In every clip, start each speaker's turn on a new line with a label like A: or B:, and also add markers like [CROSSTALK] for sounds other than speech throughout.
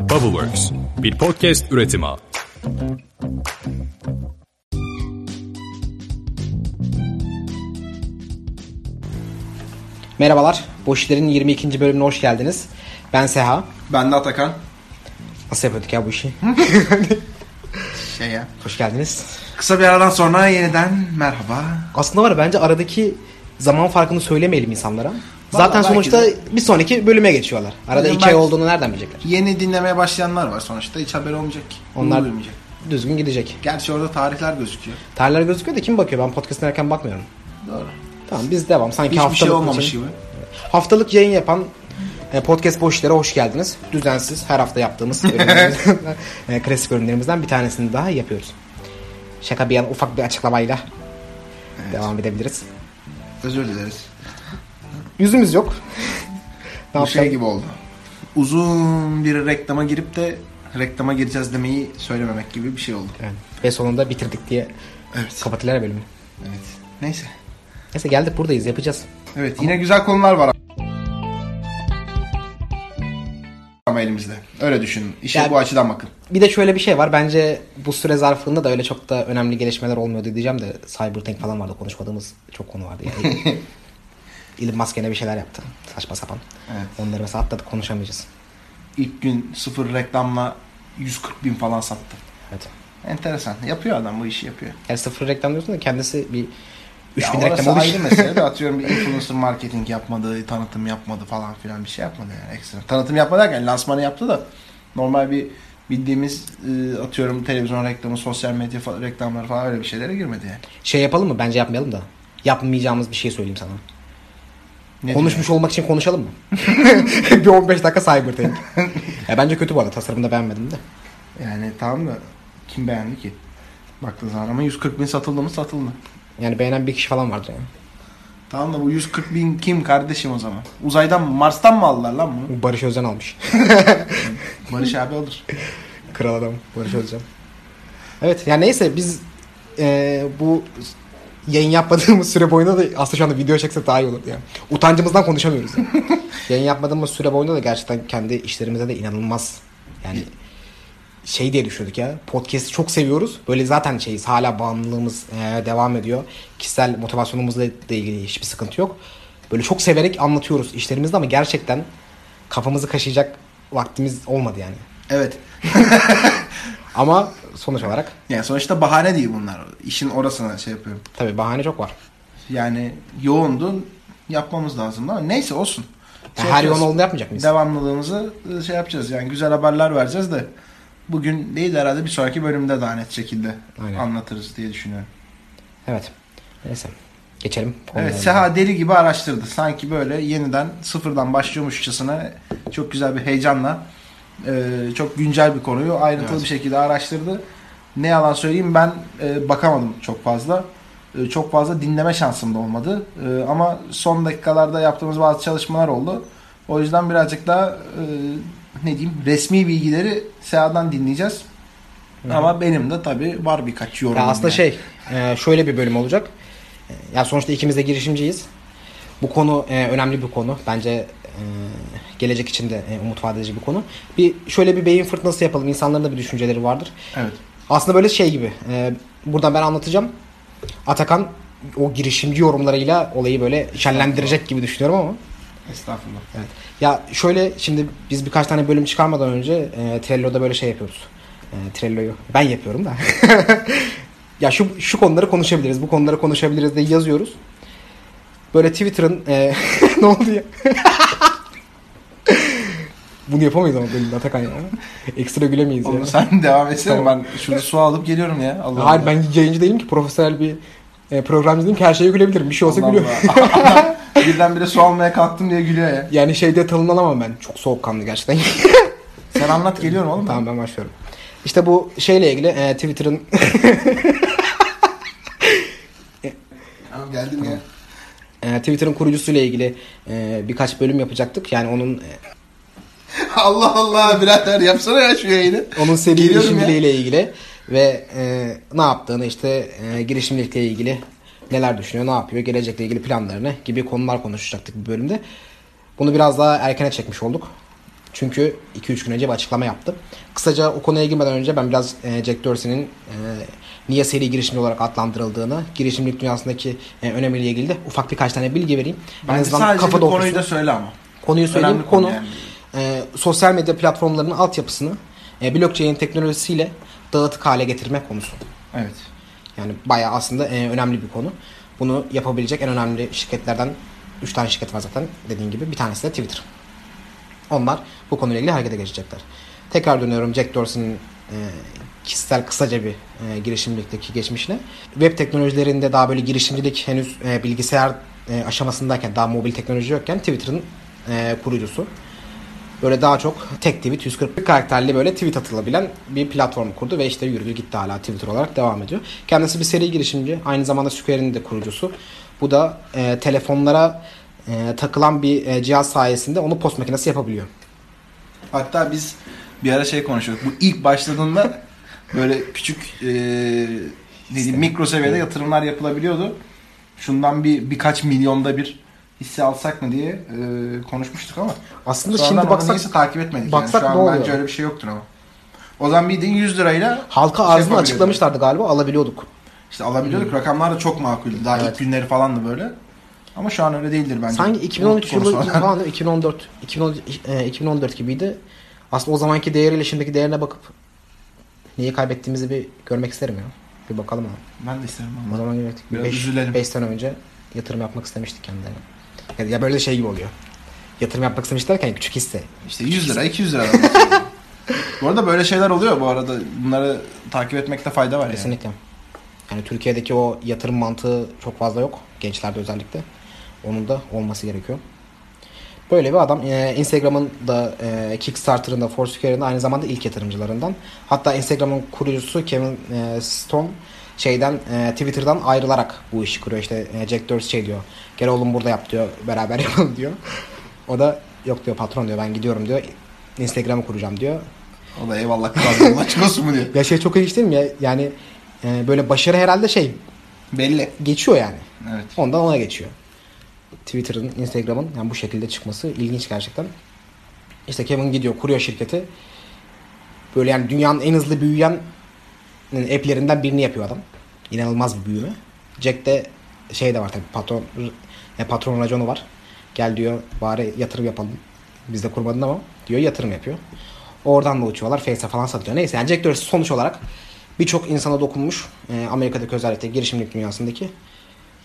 A: Bubbleworks, bir podcast üretimi.
B: Merhabalar, Boş İşler'in 22. bölümüne hoş geldiniz. Ben Seha.
C: Ben de Atakan.
B: Nasıl yapıyorduk ya bu işi? [LAUGHS]
C: Şey ya.
B: hoş geldiniz.
C: Kısa bir aradan sonra yeniden merhaba.
B: Aslında var ya, bence aradaki zaman farkını söylemeyelim insanlara. Zaten sonuçta
C: de.
B: bir sonraki bölüme geçiyorlar. Arada
C: Yani
B: iki ay olduğunu nereden bilecekler?
C: Yeni dinlemeye başlayanlar var sonuçta. Hiç haber olmayacak ki.
B: Onlar
C: Duyulmayacak.
B: düzgün gidecek.
C: Gerçi orada tarihler gözüküyor.
B: Tarihler gözüküyor da kim bakıyor? Ben podcast dinlerken bakmıyorum.
C: Doğru.
B: Tamam biz devam. Sanki
C: Hiçbir
B: haftalık
C: şey olmamış
B: için-
C: gibi.
B: Haftalık yayın yapan e, podcast boş işlere hoş geldiniz. Düzensiz her hafta yaptığımız [LAUGHS] e, klasik bölümlerimizden bir tanesini daha yapıyoruz. Şaka bir yana ufak bir açıklamayla devam edebiliriz.
C: Özür dileriz.
B: Yüzümüz yok. [LAUGHS] ne
C: Bu şey gibi oldu. Uzun bir reklama girip de reklama gireceğiz demeyi söylememek gibi bir şey oldu.
B: Evet. Ve sonunda bitirdik diye
C: Evet.
B: kapatırlar bölümü.
C: Evet. Neyse.
B: Neyse geldik buradayız yapacağız.
C: Evet yine güzel konular var. Ama elimizde. Öyle düşünün. İşe
B: Ya-
C: bu açıdan bakın.
B: Bir de şöyle bir şey var. Bence bu süre zarfında da öyle çok da önemli gelişmeler olmuyordu diyeceğim de Cybertank falan vardı. Konuşmadığımız çok konu vardı. Yani. [LAUGHS] Elon Musk yine bir şeyler yaptı. Saçma sapan.
C: Evet.
B: Onları mesela atladık konuşamayacağız.
C: İlk gün sıfır reklamla 140 bin falan sattı.
B: Evet.
C: Enteresan. Yapıyor adam bu işi yapıyor.
B: Yani sıfır reklam diyorsun da kendisi bir
C: Ya
B: 3000
C: orası
B: reklam olmuş.
C: ayrı mesele de [LAUGHS] atıyorum bir influencer marketing yapmadı, tanıtım yapmadı falan filan bir şey yapmadı yani ekstra. Tanıtım yapmadı derken lansmanı yaptı da normal bir bildiğimiz e, atıyorum televizyon reklamı, sosyal medya fa- reklamları falan öyle bir şeylere girmedi yani.
B: Şey yapalım mı? Bence yapmayalım da. Yapmayacağımız bir şey söyleyeyim sana.
C: Ne
B: Konuşmuş olmak için konuşalım mı? [LAUGHS] bir 15 dakika Cybertank. [LAUGHS] ya bence kötü bu arada. Tasarımını da beğenmedim de.
C: diyor? Yani tamam da kim beğendi ki? Baktığın zaman ama 140 bin satıldı mı satıldı.
B: Yani beğenen bir kişi falan vardır yani.
C: Tamam da bu 140 bin kim kardeşim o zaman? Uzaydan mı Mars'tan mı aldılar lan bunu?
B: Barış Özcan almış. [LAUGHS]
C: Barış abi alır.
B: Kral adam Barış Özcan. Evet yani neyse biz e, bu yayın yapmadığımız süre boyunca da aslında şu anda video çeksek daha iyi olurdu yani. Utancımızdan konuşamıyoruz. yani. yayın yapmadığımız süre boyunca da gerçekten kendi işlerimize de inanılmaz yani şey diye düşündük ya. Podcast'i çok seviyoruz. Böyle zaten şeyiz. Hala bağımlılığımız e, devam ediyor. Kişisel motivasyonumuzla da ilgili hiçbir sıkıntı yok. Böyle çok severek anlatıyoruz işlerimizde ama gerçekten kafamızı kaşıyacak vaktimiz olmadı yani.
C: Evet. [LAUGHS]
B: Ama sonuç olarak
C: Yani sonuçta bahane değil bunlar. İşin orasına şey yapıyorum.
B: tabii bahane çok var.
C: Yani yoğundu yapmamız lazım ama neyse olsun. Şey
B: her yoğun olduğunda yapmayacak mıyız?
C: Devamlılığımızı e, şey yapacağız yani güzel haberler vereceğiz de bugün değil de herhalde bir sonraki bölümde daha net şekilde
B: Aynen.
C: anlatırız diye düşünüyorum.
B: Evet. Neyse. Geçelim.
C: Evet. Seha deli gibi araştırdı. Sanki böyle yeniden sıfırdan başlıyormuşçasına çok güzel bir heyecanla e, çok güncel bir konuyu ayrıntılı
B: Evet.
C: bir şekilde araştırdı. Ne yalan söyleyeyim ben e, bakamadım çok fazla. E, çok fazla dinleme şansım da olmadı. E, ama son dakikalarda yaptığımız bazı çalışmalar oldu. O yüzden birazcık daha e, ne diyeyim resmi bilgileri Seha'dan dinleyeceğiz. Ama benim de tabii var birkaç yorum.
B: Ya aslında şey e, şöyle bir bölüm olacak. E, Ya sonuçta ikimiz de girişimciyiz. Bu konu e, önemli bir konu. Bence gelecek için de e, umut vaat edici bir konu. Bir şöyle bir beyin fırtınası yapalım. İnsanların da bir düşünceleri vardır.
C: Evet.
B: Aslında böyle şey gibi. E, buradan ben anlatacağım. Atakan o girişimci yorumlarıyla olayı böyle şenlendirecek gibi düşünüyorum ama.
C: Estağfurullah.
B: Evet. Ya şöyle şimdi biz birkaç tane bölüm çıkarmadan önce e, Trello'da böyle şey yapıyoruz. E, Trello'yu ben yapıyorum da. [LAUGHS] ya şu şu konuları konuşabiliriz, bu konuları konuşabiliriz diye yazıyoruz. Böyle Twitter'ın e, [LAUGHS] ne oldu ya? [LAUGHS] Bunu yapamayız ama bölümde Atakan ya. Ekstra gülemeyiz ya.
C: Oğlum sen devam etsene
B: Tamam.
C: ben şurada su alıp geliyorum ya. Allah
B: Hayır
C: Allah.
B: ben yayıncı değilim ki profesyonel bir e, programcı değilim ki her şeye gülebilirim. Bir şey olsa
C: Allah
B: gülüyorum.
C: Allah. [LAUGHS] [LAUGHS] Birdenbire su almaya kalktım diye gülüyor ya.
B: Yani şeyde tanımlanamam ben. Çok soğukkanlı gerçekten. [LAUGHS]
C: Sen anlat geliyorum oğlum.
B: Tamam ben başlıyorum. İşte bu şeyle ilgili e, Twitter'ın
C: Tamam, geldim ya.
B: e, Twitter'ın kurucusuyla ilgili e, birkaç bölüm yapacaktık. Yani onun e, [LAUGHS]
C: Allah Allah birader yapsana ya şu yayını.
B: onun seri
C: Geliyorum
B: girişimciliğiyle ilgili ve e, ne yaptığını işte e, girişimcilikle ilgili neler düşünüyor, ne yapıyor, gelecekle ilgili planlarını gibi konular konuşacaktık bir bölümde. Bunu biraz daha erkene çekmiş olduk. Çünkü 2-3 gün önce bir açıklama yaptı. Kısaca o konuya girmeden önce ben biraz e, Jack Dorsey'nin e, niye seri girişimci olarak adlandırıldığını, girişimcilik dünyasındaki e, önemiyle ilgili de ufak birkaç tane bilgi vereyim. En
C: Bence
B: azından
C: sadece
B: kafa
C: bir konuyu da söyle ama.
B: Konuyu söyleyeyim.
C: Önemli konu
B: Konu
C: yani.
B: Sosyal medya platformlarının altyapısını e, blockchain teknolojisiyle dağıtık hale getirme konusu.
C: Evet.
B: Yani bayağı aslında e, önemli bir konu. Bunu yapabilecek en önemli şirketlerden 3 tane şirket var zaten dediğin gibi. Bir tanesi de Twitter. Onlar bu konuyla ilgili harekete geçecekler. Tekrar dönüyorum Jack Dorsey'nin e, kişisel kısaca bir e, girişimcilikteki geçmişine. Web teknolojilerinde daha böyle girişimcilik henüz e, bilgisayar e, aşamasındayken daha mobil teknoloji yokken Twitter'ın e, kurucusu. Böyle daha çok tek tweet 140 karakterli böyle tweet atılabilen bir platform kurdu ve işte yürüdü gitti hala Twitter olarak devam ediyor. Kendisi bir seri girişimci. Aynı zamanda Square'in de kurucusu. Bu da e, telefonlara e, takılan bir e, cihaz sayesinde onu post makinesi yapabiliyor.
C: Hatta biz bir ara şey konuşuyorduk. Bu ilk başladığında böyle küçük e, ne diyeyim, mikro seviyede yatırımlar yapılabiliyordu. Şundan bir birkaç milyonda bir hisse alsak mı diye e, konuşmuştuk ama
B: Aslında şimdi baksak
C: neyse takip etmedik.
B: baksak
C: yani. Şu
B: ne
C: an
B: oluyor?
C: bence öyle bir şey yoktur ama. O zaman bildiğin 100 lirayla
B: halka
C: şey
B: arzını
C: yapabiliyorduk.
B: açıklamışlardı galiba alabiliyorduk.
C: İşte alabiliyorduk. Rakamlar da çok makuldü. Daha
B: Evet.
C: ilk günleri falandı böyle. Ama şu an öyle değildir bence.
B: Sanki 2013
C: Unuttuk onu
B: yılı falan değil mi? 2014 2014, e, 2014 gibiydi. Aslında o zamanki değeriyle şimdiki değerine bakıp neyi kaybettiğimizi bir görmek isterim ya. Bir bakalım abi.
C: Ben de isterim
B: O
C: ama.
B: zaman evet,
C: Biraz
B: 5
C: üzülelim.
B: sene önce yatırım yapmak istemiştik kendilerine. Ya, ya böyle şey gibi oluyor. Yatırım yapmak istemiş derken küçük hisse.
C: İşte 100 lira 200 lira. bu arada böyle şeyler oluyor bu arada. Bunları takip etmekte fayda var yani.
B: Kesinlikle. Yani Türkiye'deki o yatırım mantığı çok fazla yok. Gençlerde özellikle. Onun da olması gerekiyor. Böyle bir adam. Ee, Instagram'ın da e, Kickstarter'ın da Foursquare'ın da aynı zamanda ilk yatırımcılarından. Hatta Instagram'ın kurucusu Kevin e, Stone şeyden e, Twitter'dan ayrılarak bu işi kuruyor. İşte e, Jack Dorsey şey diyor. Gel oğlum burada yap diyor. Beraber [LAUGHS] yapalım diyor. O da yok diyor patron diyor ben gidiyorum diyor. Instagram'ı kuracağım diyor.
C: O da eyvallah kral açık olsun mu diyor. [LAUGHS]
B: Ya şey çok ilginç değil mi ya? Yani e, böyle başarı herhalde şey
C: Belli.
B: geçiyor yani.
C: Evet.
B: Ondan ona geçiyor. Twitter'ın, Instagram'ın yani bu şekilde çıkması ilginç gerçekten. İşte Kevin gidiyor, kuruyor şirketi. Böyle yani dünyanın en hızlı büyüyen yani app'lerinden birini yapıyor adam. İnanılmaz bir büyüme. Jack de şey de var tabii patron ya patron raconu var. Gel diyor bari yatırım yapalım. Biz de kurmadın ama diyor yatırım yapıyor. Oradan da uçuyorlar. Face'e falan satıyor. Neyse yani Jack Dorsey sonuç olarak birçok insana dokunmuş. Ee, Amerika'daki özellikle girişimcilik dünyasındaki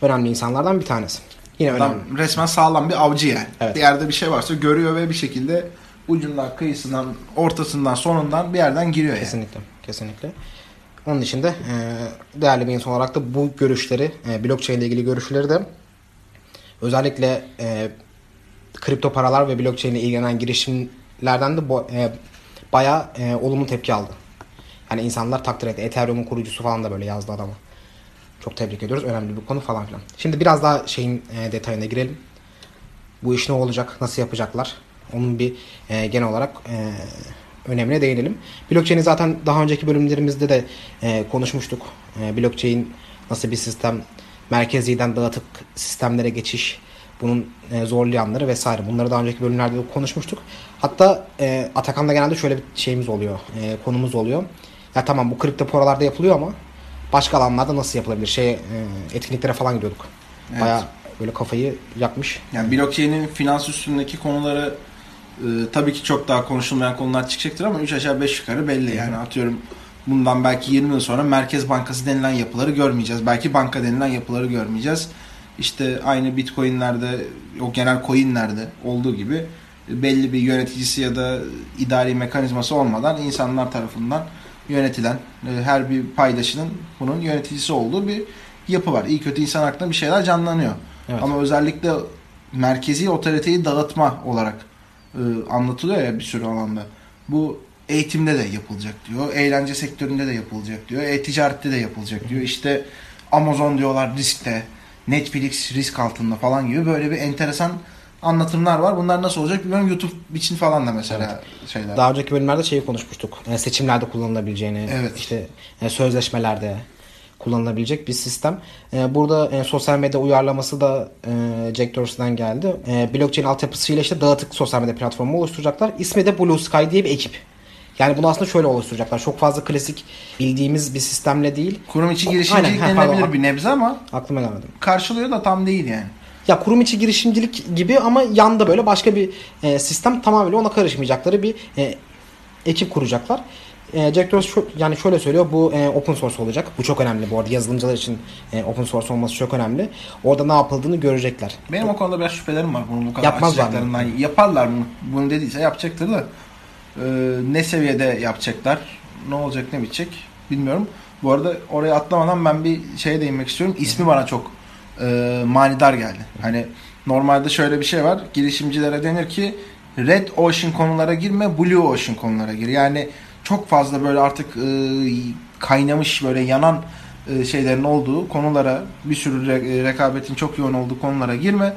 B: önemli insanlardan bir tanesi. Yine önemli.
C: Adam resmen sağlam bir avcı yani.
B: Evet.
C: Bir yerde bir şey varsa görüyor ve bir şekilde ucundan, kıyısından, ortasından, sonundan bir yerden giriyor yani.
B: Kesinlikle. Kesinlikle. Onun dışında e, değerli bir insan olarak da bu görüşleri, e, blockchain ile ilgili görüşleri de özellikle e, kripto paralar ve blockchain ile ilgilenen girişimlerden de bo- e, bayağı e, olumlu tepki aldı. Yani insanlar takdir etti. Ethereum'un kurucusu falan da böyle yazdı adamı. Çok tebrik ediyoruz. Önemli bir konu falan filan. Şimdi biraz daha şeyin detayına girelim. Bu iş ne olacak? Nasıl yapacaklar? Onun bir e, genel olarak önemine değinelim. Blockchain'i zaten daha önceki bölümlerimizde de e, konuşmuştuk. E, blockchain nasıl bir sistem? Merkeziden dağıtık sistemlere geçiş, bunun e, zorlayanları vesaire. Bunları daha önceki bölümlerde de konuşmuştuk. Hatta e, Atakan'da genelde şöyle bir şeyimiz oluyor, e, konumuz oluyor. Ya tamam bu kripto paralarda yapılıyor ama başka alanlarda nasıl yapılabilir? Şey e, etkinliklere falan gidiyorduk.
C: Evet.
B: Bayağı böyle kafayı yakmış.
C: Yani blockchain'in finans üstündeki konuları e, tabii ki çok daha konuşulmayan konular çıkacaktır ama 3 aşağı 5 yukarı belli yani atıyorum bundan belki 20 yıl sonra Merkez Bankası denilen yapıları görmeyeceğiz. Belki banka denilen yapıları görmeyeceğiz. İşte aynı Bitcoin'lerde, o genel coin'lerde olduğu gibi e, belli bir yöneticisi ya da idari mekanizması olmadan insanlar tarafından yönetilen e, her bir paydaşının bunun yöneticisi olduğu bir yapı var. İyi kötü insan aklına bir şeyler canlanıyor.
B: Evet.
C: Ama özellikle merkezi otoriteyi dağıtma olarak e, anlatılıyor ya bir sürü alanda. Bu eğitimde de yapılacak diyor. Eğlence sektöründe de yapılacak diyor. E-ticarette de yapılacak diyor. İşte Amazon diyorlar riskte. Netflix risk altında falan gibi böyle bir enteresan anlatımlar var. Bunlar nasıl olacak bilmiyorum. YouTube için falan da mesela şeyler.
B: Daha önceki bölümlerde şeyi konuşmuştuk. E, seçimlerde kullanılabileceğini,
C: Evet.
B: işte e, sözleşmelerde kullanılabilecek bir sistem. E, burada e, sosyal medya uyarlaması da e, Jack Dorsey'den geldi. E, blockchain altyapısıyla işte dağıtık sosyal medya platformu oluşturacaklar. İsmi de Blue Sky diye bir ekip. Yani bunu aslında şöyle oluşturacaklar. Çok fazla klasik bildiğimiz bir sistemle değil.
C: Kurum içi
B: Aynen,
C: girişimcilik
B: ha,
C: denilebilir
B: pardon.
C: bir nebze ama
B: Aklıma gelmedi.
C: karşılıyor da tam değil yani.
B: Ya kurum içi girişimcilik gibi ama yanda böyle başka bir e, sistem tamamıyla ona karışmayacakları bir e, ekip kuracaklar. E, Jack Dorsey şu- yani şöyle söylüyor bu e, open source olacak. Bu çok önemli bu arada yazılımcılar için e, open source olması çok önemli. Orada ne yapıldığını görecekler.
C: Benim o konuda biraz şüphelerim var bunu bu kadar
B: Yapmazlar mı?
C: Yaparlar mı? Bunu dediyse yapacaktır da. Ee, ne seviyede yapacaklar? Ne olacak ne bitecek? Bilmiyorum. Bu arada oraya atlamadan ben bir şeye değinmek istiyorum. İsmi bana çok e, manidar geldi. Hani normalde şöyle bir şey var. Girişimcilere denir ki Red Ocean konulara girme, Blue Ocean konulara gir. Yani çok fazla böyle artık e, kaynamış böyle yanan e, şeylerin olduğu konulara bir sürü re- rekabetin çok yoğun olduğu konulara girme.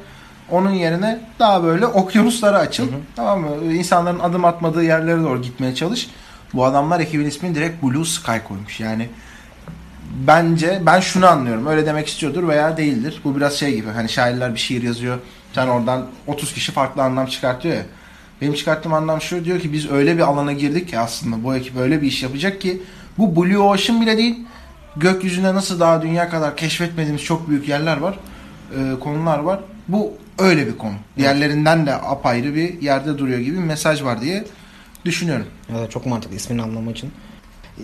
C: Onun yerine daha böyle okyanuslara açıl. Tamam mı? İnsanların adım atmadığı yerlere doğru gitmeye çalış. Bu adamlar ekibin ismini direkt Blue Sky koymuş. Yani bence ben şunu anlıyorum. Öyle demek istiyordur veya değildir. Bu biraz şey gibi. Hani şairler bir şiir yazıyor. Sen oradan 30 kişi farklı anlam çıkartıyor ya. Benim çıkarttığım anlam şu diyor ki biz öyle bir alana girdik ki aslında bu ekip öyle bir iş yapacak ki bu Blue Ocean bile değil. Gökyüzünde nasıl daha dünya kadar keşfetmediğimiz çok büyük yerler var. e, konular var. Bu öyle bir konu. Diğerlerinden de apayrı bir yerde duruyor gibi bir mesaj var diye düşünüyorum.
B: Evet, çok mantıklı isminin anlamı için.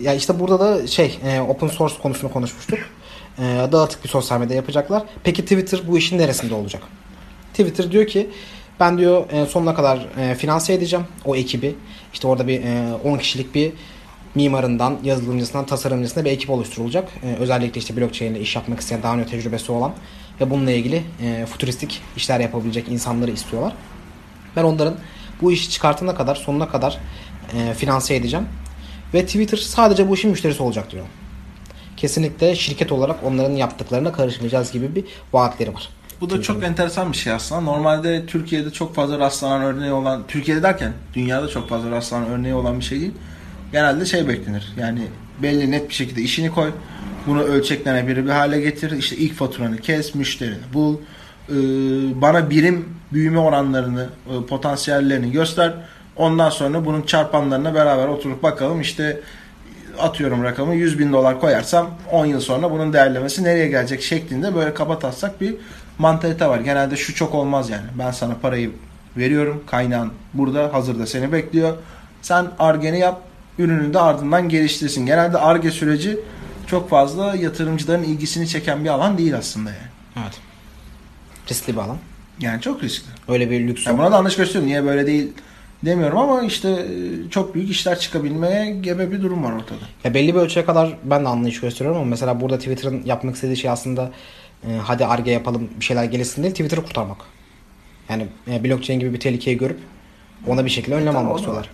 B: Ya işte burada da şey e, open source konusunu konuşmuştuk. E, dağıtık bir sosyal medya yapacaklar. Peki Twitter bu işin neresinde olacak? Twitter diyor ki ben diyor e, sonuna kadar e, finanse edeceğim o ekibi. İşte orada bir e, 10 kişilik bir mimarından, yazılımcısından, tasarımcısına bir ekip oluşturulacak. E, özellikle işte blockchain ile iş yapmak isteyen, daha önce tecrübesi olan ve bununla ilgili e, futuristik işler yapabilecek insanları istiyorlar. Ben onların bu işi çıkartana kadar, sonuna kadar e, finanse edeceğim. Ve Twitter sadece bu işin müşterisi olacak diyor. Kesinlikle şirket olarak onların yaptıklarına karışmayacağız gibi bir vaatleri var.
C: Bu da çok enteresan bir şey aslında. Normalde Türkiye'de çok fazla rastlanan örneği olan, Türkiye'de derken dünyada çok fazla rastlanan örneği olan bir şey değil. Genelde şey beklenir. Yani belli net bir şekilde işini koy. Bunu ölçeklenebilir bir hale getir. İşte ilk faturanı kes, müşterini bul. Ee, bana birim büyüme oranlarını, e, potansiyellerini göster. Ondan sonra bunun çarpanlarına beraber oturup bakalım. İşte atıyorum rakamı 100 bin dolar koyarsam 10 yıl sonra bunun değerlemesi nereye gelecek şeklinde böyle kaba taslak bir mantalite var. Genelde şu çok olmaz yani. Ben sana parayı veriyorum. Kaynağın burada hazırda seni bekliyor. Sen argeni yap. Ürünü de ardından geliştirsin. Genelde arge süreci çok fazla yatırımcıların ilgisini çeken bir alan değil aslında yani.
B: Evet. Riskli bir alan.
C: Yani çok riskli.
B: Öyle bir lüks
C: Yani buna da anlayış gösteriyorum. Niye böyle değil demiyorum ama işte e, çok büyük işler çıkabilmeye gebe bir durum var ortada.
B: Ya belli bir ölçüye kadar ben de anlayış gösteriyorum ama mesela burada Twitter'ın yapmak istediği şey aslında e, hadi arge yapalım bir şeyler gelişsin değil Twitter'ı kurtarmak. Yani e, blockchain gibi bir tehlikeyi görüp ona bir şekilde önlem
C: Tabii,
B: almak istiyorlar.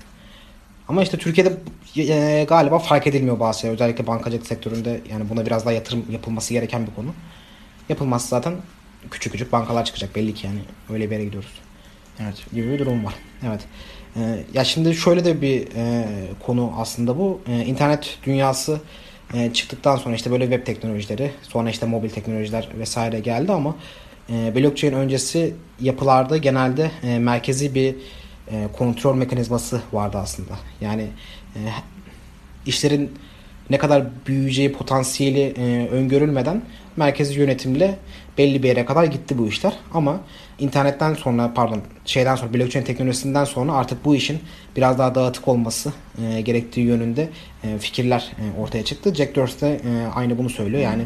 B: Ama işte Türkiye'de e, galiba fark edilmiyor bazı şeyler. Özellikle bankacılık sektöründe yani buna biraz daha yatırım yapılması gereken bir konu. Yapılmazsa zaten küçük küçük bankalar çıkacak belli ki yani öyle bir yere gidiyoruz
C: Evet.
B: gibi bir durum var. Evet. Ee, ya şimdi şöyle de bir e, konu aslında bu. Ee, internet dünyası e, çıktıktan sonra işte böyle web teknolojileri, sonra işte mobil teknolojiler vesaire geldi ama e, blockchain öncesi yapılarda genelde e, merkezi bir e, kontrol mekanizması vardı aslında. Yani işlerin ne kadar büyüyeceği potansiyeli e, öngörülmeden merkezi yönetimle belli bir yere kadar gitti bu işler. Ama internetten sonra pardon şeyden sonra blockchain teknolojisinden sonra artık bu işin biraz daha dağıtık olması e, gerektiği yönünde e, fikirler e, ortaya çıktı. Jack Dorsey de e, aynı bunu söylüyor. Yani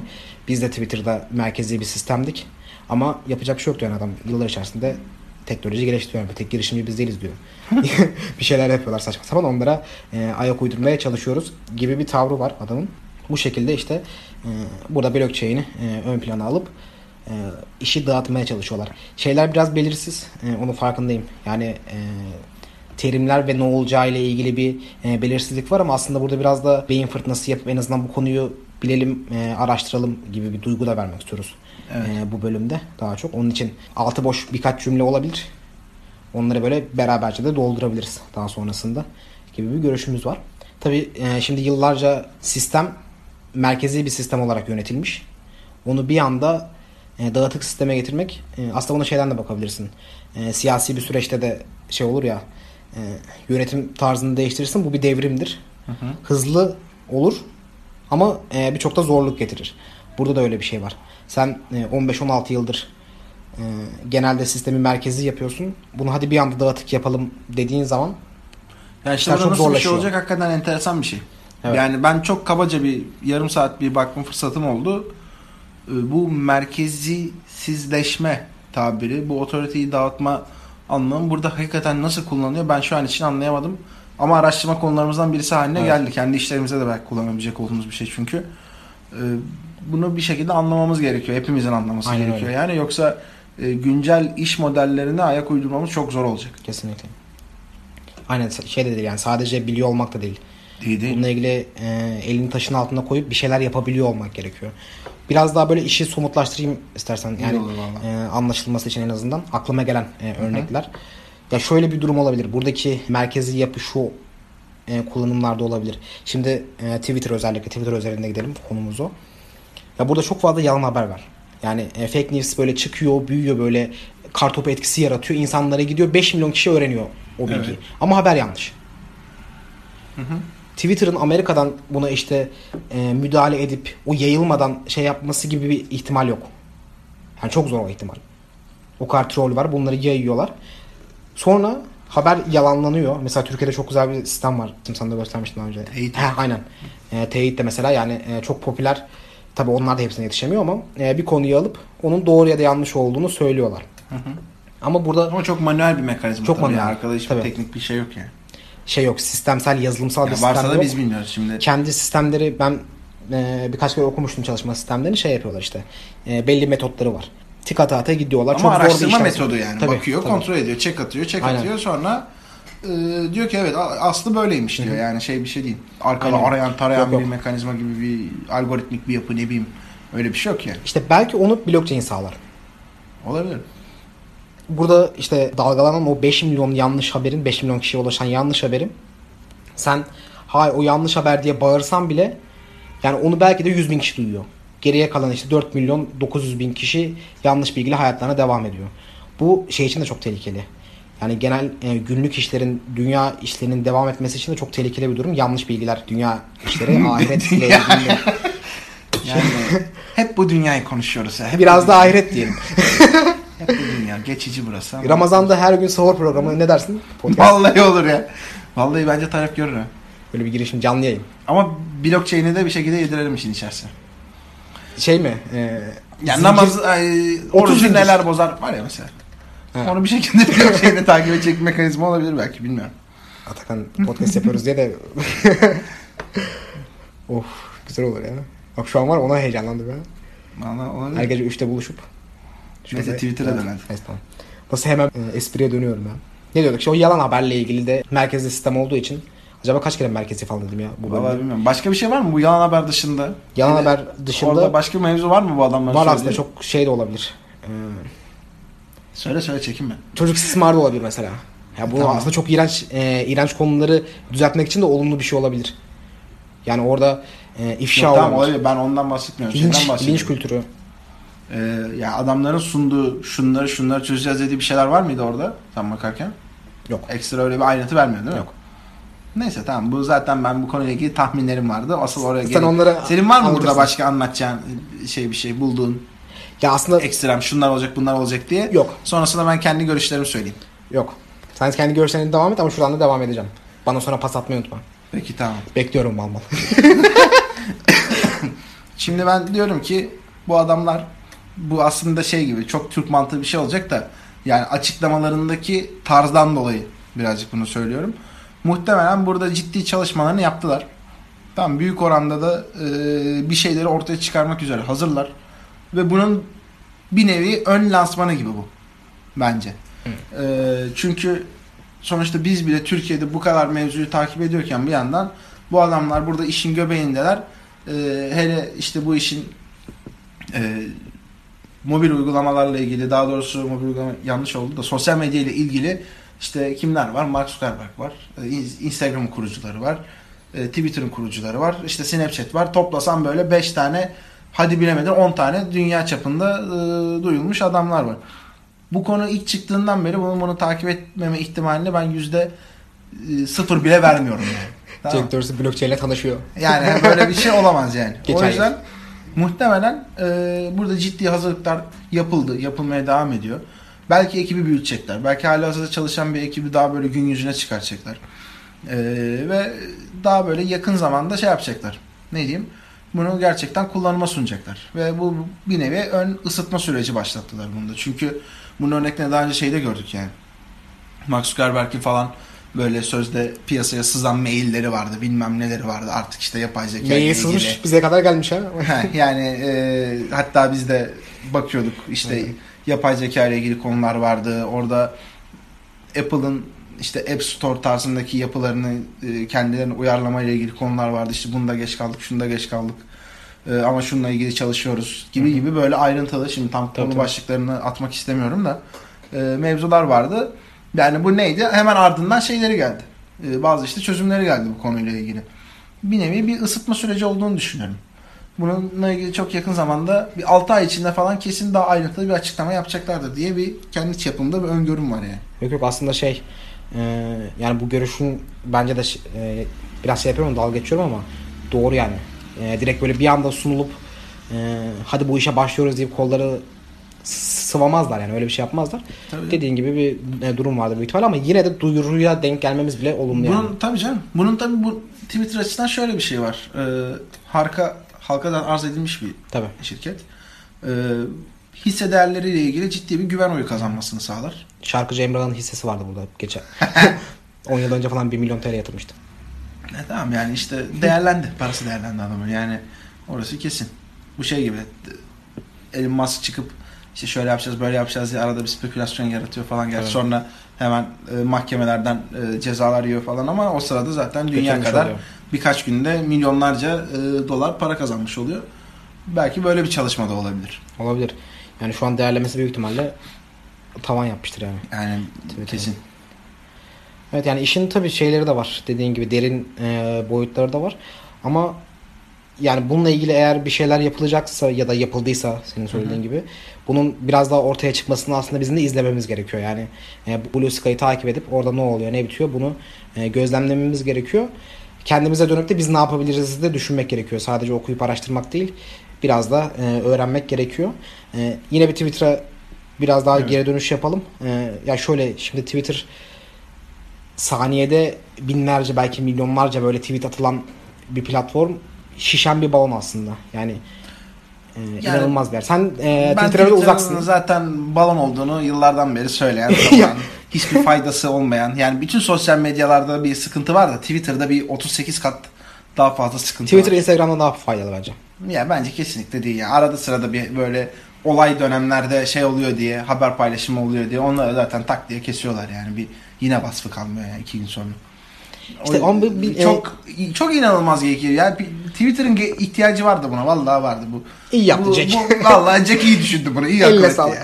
B: biz de Twitter'da merkezi bir sistemdik. Ama yapacak bir şey yoktu yani adam yıllar içerisinde teknoloji geliştiriyor. Tek girişimci biz değiliz diyor. [LAUGHS] bir şeyler yapıyorlar saçma sapan onlara e, ayak uydurmaya çalışıyoruz gibi bir tavrı var adamın. Bu şekilde işte e, burada blockchain'i e, ön plana alıp e, işi dağıtmaya çalışıyorlar. Şeyler biraz belirsiz. E, onun farkındayım. Yani e, terimler ve ne olacağı ile ilgili bir e, belirsizlik var ama aslında burada biraz da beyin fırtınası yapıp en azından bu konuyu bilelim, e, araştıralım gibi bir duygu da vermek istiyoruz.
C: Evet.
B: E, bu bölümde daha çok. Onun için altı boş birkaç cümle olabilir. Onları böyle beraberce de doldurabiliriz daha sonrasında gibi bir görüşümüz var. Tabii e, şimdi yıllarca sistem merkezi bir sistem olarak yönetilmiş. Onu bir anda e, dağıtık sisteme getirmek e, aslında buna şeyden de bakabilirsin. E, siyasi bir süreçte de şey olur ya e, yönetim tarzını değiştirirsin bu bir devrimdir. Hızlı olur ama e, birçok da zorluk getirir. Burada da öyle bir şey var. Sen e, 15-16 yıldır e, genelde sistemi merkezi yapıyorsun. Bunu hadi bir anda dağıtık yapalım dediğin zaman
C: Yani işte
B: çok
C: nasıl bir şey olacak hakikaten enteresan bir şey.
B: Evet.
C: Yani ben çok kabaca bir yarım saat bir bakma fırsatım oldu. Ee, Bu merkezisizleşme tabiri, bu otoriteyi dağıtma anlamı burada hakikaten nasıl kullanılıyor ben şu an için anlayamadım. Ama araştırma konularımızdan birisi haline
B: Evet.
C: geldi. Kendi işlerimizde de belki kullanabilecek olduğumuz bir şey çünkü. Ee, Bunu bir şekilde anlamamız gerekiyor. Hepimizin anlaması
B: Aynen
C: gerekiyor.
B: öyle.
C: Yani yoksa e, güncel iş modellerine ayak uydurmamız çok zor olacak.
B: kesinlikle. Aynen şey de değil yani sadece biliyor olmak da değil.
C: Değil değil.
B: Bununla ilgili e, elini taşın altına koyup bir şeyler yapabiliyor olmak gerekiyor. Biraz daha böyle işi somutlaştırayım istersen. Yani e, anlaşılması için en azından aklıma gelen e, örnekler. Ya şöyle bir durum olabilir. Buradaki merkezi yapı şu e, kullanımlarda olabilir. Şimdi e, Twitter özellikle Twitter özelinde gidelim konumuz o. Ya burada çok fazla yalan haber var. Yani e, fake news böyle çıkıyor, büyüyor böyle kartopu etkisi yaratıyor. İnsanlara gidiyor 5 milyon kişi öğreniyor o bilgiyi.
C: Evet.
B: Ama haber yanlış. Twitter'ın Amerika'dan buna işte e, müdahale edip o yayılmadan şey yapması gibi bir ihtimal yok. Yani çok zor o ihtimal. O kadar troll var. Bunları yayıyorlar. Sonra haber yalanlanıyor. Mesela Türkiye'de çok güzel bir sistem var. Şimdi sana da göstermiştim daha önce.
C: Teyit.
B: He, aynen. E, teyit de mesela yani e, çok popüler. Tabi onlar da hepsine yetişemiyor ama e, bir konuyu alıp onun doğru ya da yanlış olduğunu söylüyorlar. Ama burada
C: Ama çok manuel bir mekanizma
B: Çok
C: tabii.
B: manuel.
C: Yani arkada hiçbir teknik bir şey yok yani.
B: şey yok. Sistemsel, yazılımsal bir
C: Ya
B: sistem
C: varsa da
B: yok.
C: biz bilmiyoruz şimdi.
B: kendi sistemleri ben e, birkaç kere okumuştum çalışma sistemlerini şey yapıyorlar işte. E, belli metotları var. Tik ata ata gidiyorlar.
C: Ama
B: Çok zor bir
C: araştırma metodu yani.
B: Tabii,
C: Bakıyor,
B: tabii.
C: kontrol ediyor, check atıyor,
B: Aynen.
C: atıyor. Sonra e, diyor ki evet aslı böyleymiş diyor. Yani şey bir şey değil. Arkada
B: Aynen.
C: arayan tarayan
B: Yok, yok.
C: bir mekanizma gibi bir algoritmik bir yapı ne bileyim. Öyle bir şey yok yani.
B: İşte belki onu blockchain sağlar.
C: Olabilir.
B: Burada işte dalgalanan o 5 milyon yanlış haberin, 5 milyon kişiye ulaşan yanlış haberin sen hayır o yanlış haber diye bağırsan bile yani onu belki de 100 bin kişi duyuyor. Geriye kalan işte 4 milyon 900 bin kişi yanlış bilgiyle hayatlarına devam ediyor. Bu şey için de çok tehlikeli. Yani genel e, günlük işlerin, dünya işlerinin devam etmesi için de çok tehlikeli bir durum. Yanlış bilgiler, dünya işleri, [LAUGHS] ahiretle ilgili. [LAUGHS]
C: Yani hep bu dünyayı konuşuyoruz. ya. Hep
B: Biraz da ahiret diyelim. [LAUGHS]
C: Hep bu dünya. Geçici burası. ama-
B: Ramazan'da her gün sahur programı ne dersin? Podcast.
C: Vallahi olur ya. Vallahi bence talep görür ha.
B: Böyle bir girişim, canlı yayın.
C: Ama blockchain'i de bir şekilde yedirelim işin içerisine.
B: Şey mi? E,
C: Yani
B: zincir-
C: namaz, ay,
B: 30
C: orucu neler bozar var ya mesela.
B: Ha.
C: Onu bir şekilde blockchain'e [LAUGHS] takip edecek bir mekanizma olabilir belki bilmiyorum.
B: Atakan podcast yapıyoruz diye de [LAUGHS] of güzel olur ya. Bak şu an var ona heyecanlandım ya.
C: Valla olabilir.
B: Her gece 3'te buluşup.
C: Neyse, Twitter'a
B: Evet,
C: dön hadi.
B: Neyse tamam. Nasıl hemen e, espriye dönüyorum ya. Ne diyorduk? İşte o yalan haberle ilgili de merkezli sistem olduğu için acaba kaç kere merkezi falan dedim ya bu
C: Vallahi
B: bölümde.
C: bilmiyorum. Başka bir şey var mı bu yalan haber dışında?
B: Yalan
C: de
B: haber dışında
C: Orada başka bir mevzu var mı bu adamların
B: var aslında
C: söylediği?
B: çok şey de olabilir. Ee,
C: Söyle söyle çekinme.
B: çocuk istismarı da olabilir mesela. Ya bu
C: Tamam.
B: aslında çok iğrenç e, iğrenç konuları düzeltmek için de olumlu bir şey olabilir. Yani orada e, ifşa
C: Yok, tamam
B: olabilir.
C: olabilir. Ben ondan bahsetmiyorum.
B: Linç,
C: Şeyden bahsediyorum.
B: linç kültürü.
C: Ee, ya adamların sunduğu şunları şunları çözeceğiz dediği bir şeyler var mıydı orada sen bakarken?
B: Yok.
C: Ekstra öyle bir ayrıntı vermiyor değil mi?
B: Yok.
C: Neyse tamam bu zaten ben bu konuyla ilgili tahminlerim vardı. Asıl oraya
B: Sen onları
C: Senin var mı burada
B: anlatırsın.
C: başka anlatacağın şey bir şey bulduğun
B: Ya aslında
C: ekstrem şunlar olacak bunlar olacak diye?
B: yok.
C: Sonrasında ben kendi görüşlerimi söyleyeyim.
B: Yok. Sen kendi görüşlerine devam et ama şuradan da devam edeceğim. Bana sonra pas atmayı unutma.
C: Peki tamam.
B: Bekliyorum mal mal. [LAUGHS]
C: Şimdi ben diyorum ki bu adamlar bu aslında şey gibi çok Türk mantığı bir şey olacak da yani açıklamalarındaki tarzdan dolayı birazcık bunu söylüyorum. Muhtemelen burada ciddi çalışmalarını yaptılar. Tamam büyük oranda da e, bir şeyleri ortaya çıkarmak üzere hazırlar. Ve bunun bir nevi ön lansmanı gibi bu. Bence. E, çünkü sonuçta biz bile Türkiye'de bu kadar mevzuyu takip ediyorken bir yandan bu adamlar burada işin göbeğindeler. E, hele işte bu işin e, mobil uygulamalarla ilgili daha doğrusu mobil uygulama yanlış oldu da sosyal medya ile ilgili işte kimler var? Mark Zuckerberg var. e, Instagram kurucuları var. E, Twitter'ın kurucuları var. işte Snapchat var. Toplasam böyle 5 tane hadi bilemedin 10 tane dünya çapında e, duyulmuş adamlar var. Bu konu ilk çıktığından beri bunu, bunu takip etmeme ihtimalini ben yüzde e, sıfır bile vermiyorum yani. [LAUGHS] Tamam.
B: Jack Dorsey blockchain ile tanışıyor.
C: Yani böyle bir şey olamaz yani.
B: Geçen
C: o yüzden muhtemelen e, burada ciddi hazırlıklar yapıldı. Yapılmaya devam ediyor. Belki ekibi büyütecekler. Belki hala hazırda çalışan bir ekibi daha böyle gün yüzüne çıkartacaklar. E, ve daha böyle yakın zamanda şey yapacaklar. Ne diyeyim? Bunu gerçekten kullanıma sunacaklar. Ve bu bir nevi ön ısıtma süreci başlattılar bunda. Çünkü bunun örneklerini daha önce şeyde gördük yani. Mark Zuckerberg'in falan böyle sözde piyasaya sızan mailleri vardı bilmem neleri vardı artık işte yapay zeka ile
B: Mail
C: ilgili.
B: sızmış bize kadar gelmiş [LAUGHS] ha.
C: Yani e, hatta biz de bakıyorduk işte. Yapay zeka ile ilgili konular vardı. Orada Apple'ın işte App Store tarzındaki yapılarını e, kendilerine uyarlama ile ilgili konular vardı. İşte bunda geç kaldık şunda geç kaldık. E, ama şununla ilgili çalışıyoruz gibi gibi böyle ayrıntılı şimdi tam
B: Tabii,
C: konu
B: tabii.
C: başlıklarını atmak istemiyorum da e, mevzular vardı. Yani bu neydi? Hemen ardından şeyleri geldi. Bazı işte çözümleri geldi bu konuyla ilgili. Bir nevi bir ısıtma süreci olduğunu düşünüyorum. Bununla ilgili çok yakın zamanda bir 6 ay içinde falan kesin daha ayrıntılı bir açıklama yapacaklardır diye bir kendi çapımda bir öngörüm var yani.
B: Yok yok aslında şey e, yani bu görüşün bence de e, biraz şey yapıyorum dalga geçiyorum ama doğru yani. E, direkt böyle bir anda sunulup e, hadi bu işe başlıyoruz deyip kolları sıvamazlar yani öyle bir şey yapmazlar.
C: Tabii.
B: Dediğin gibi bir e, durum vardı büyük ihtimal ama yine de duyuruya denk gelmemiz bile olumlu
C: Bunun
B: yani.
C: tabii canım. Bunun tabii bu Twitter açısından şöyle bir şey var. Ee, harka halkadan arz edilmiş bir
B: Tabii.
C: şirket. Ee, hisse değerleriyle ilgili ciddi bir güven oyu kazanmasını sağlar.
B: Şarkıcı Emrah'ın hissesi vardı burada geçen. [LAUGHS] 10 yıl önce falan 1 milyon TL yatırmıştı.
C: E, tamam yani işte değerlendi. Parası değerlendi adamın. Yani orası kesin. Bu şey gibi. Elon Musk çıkıp işte şöyle yapacağız böyle yapacağız diye arada bir spekülasyon yaratıyor falan. Gerçi
B: Evet.
C: sonra hemen e, mahkemelerden e, cezalar yiyor falan ama o sırada zaten dünya
B: Götürmüş
C: kadar
B: oluyor.
C: birkaç günde milyonlarca e, dolar para kazanmış oluyor. Belki böyle bir çalışma da olabilir.
B: Olabilir. Yani şu an değerlemesi büyük ihtimalle tavan yapmıştır yani.
C: Yani
B: Tabii,
C: kesin.
B: Evet yani işin tabii şeyleri de var. Dediğin gibi derin e, boyutları da var. Ama yani bununla ilgili eğer bir şeyler yapılacaksa ya da yapıldıysa senin söylediğin gibi bunun biraz daha ortaya çıkmasını aslında bizim de izlememiz gerekiyor. Yani e, Blue Sky'ı takip edip orada ne oluyor ne bitiyor bunu e, gözlemlememiz gerekiyor. Kendimize dönüp de biz ne yapabiliriz de düşünmek gerekiyor. Sadece okuyup araştırmak değil biraz da e, öğrenmek gerekiyor. E, yine bir Twitter'a biraz daha
C: Evet.
B: geri dönüş yapalım. E, ya şöyle şimdi Twitter saniyede binlerce belki milyonlarca böyle tweet atılan bir platform şişen bir balon aslında. Yani, e, inanılmaz bir yer. Sen e, Twitter'a uzaksın.
C: zaten balon olduğunu yıllardan beri söyleyen [LAUGHS] zaman hiçbir faydası olmayan yani bütün sosyal medyalarda bir sıkıntı var da Twitter'da bir 38 kat daha fazla sıkıntı
B: Twitter,
C: var.
B: Instagram'dan daha faydalı bence.
C: Ya bence kesinlikle değil. Yani arada sırada bir böyle olay dönemlerde şey oluyor diye haber paylaşımı oluyor diye onları zaten tak diye kesiyorlar yani bir yine vasfı kalmıyor yani iki gün sonra.
B: İşte
C: O-
B: ama bir-
C: çok çok inanılmaz gerekiyor. Yani Twitter'ın ihtiyacı vardı buna. Vallahi vardı bu.
B: İyi yaptı
C: bu,
B: Jack.
C: Bu, vallahi Jack iyi düşündü bunu. İyi [LAUGHS] akıl etti yani.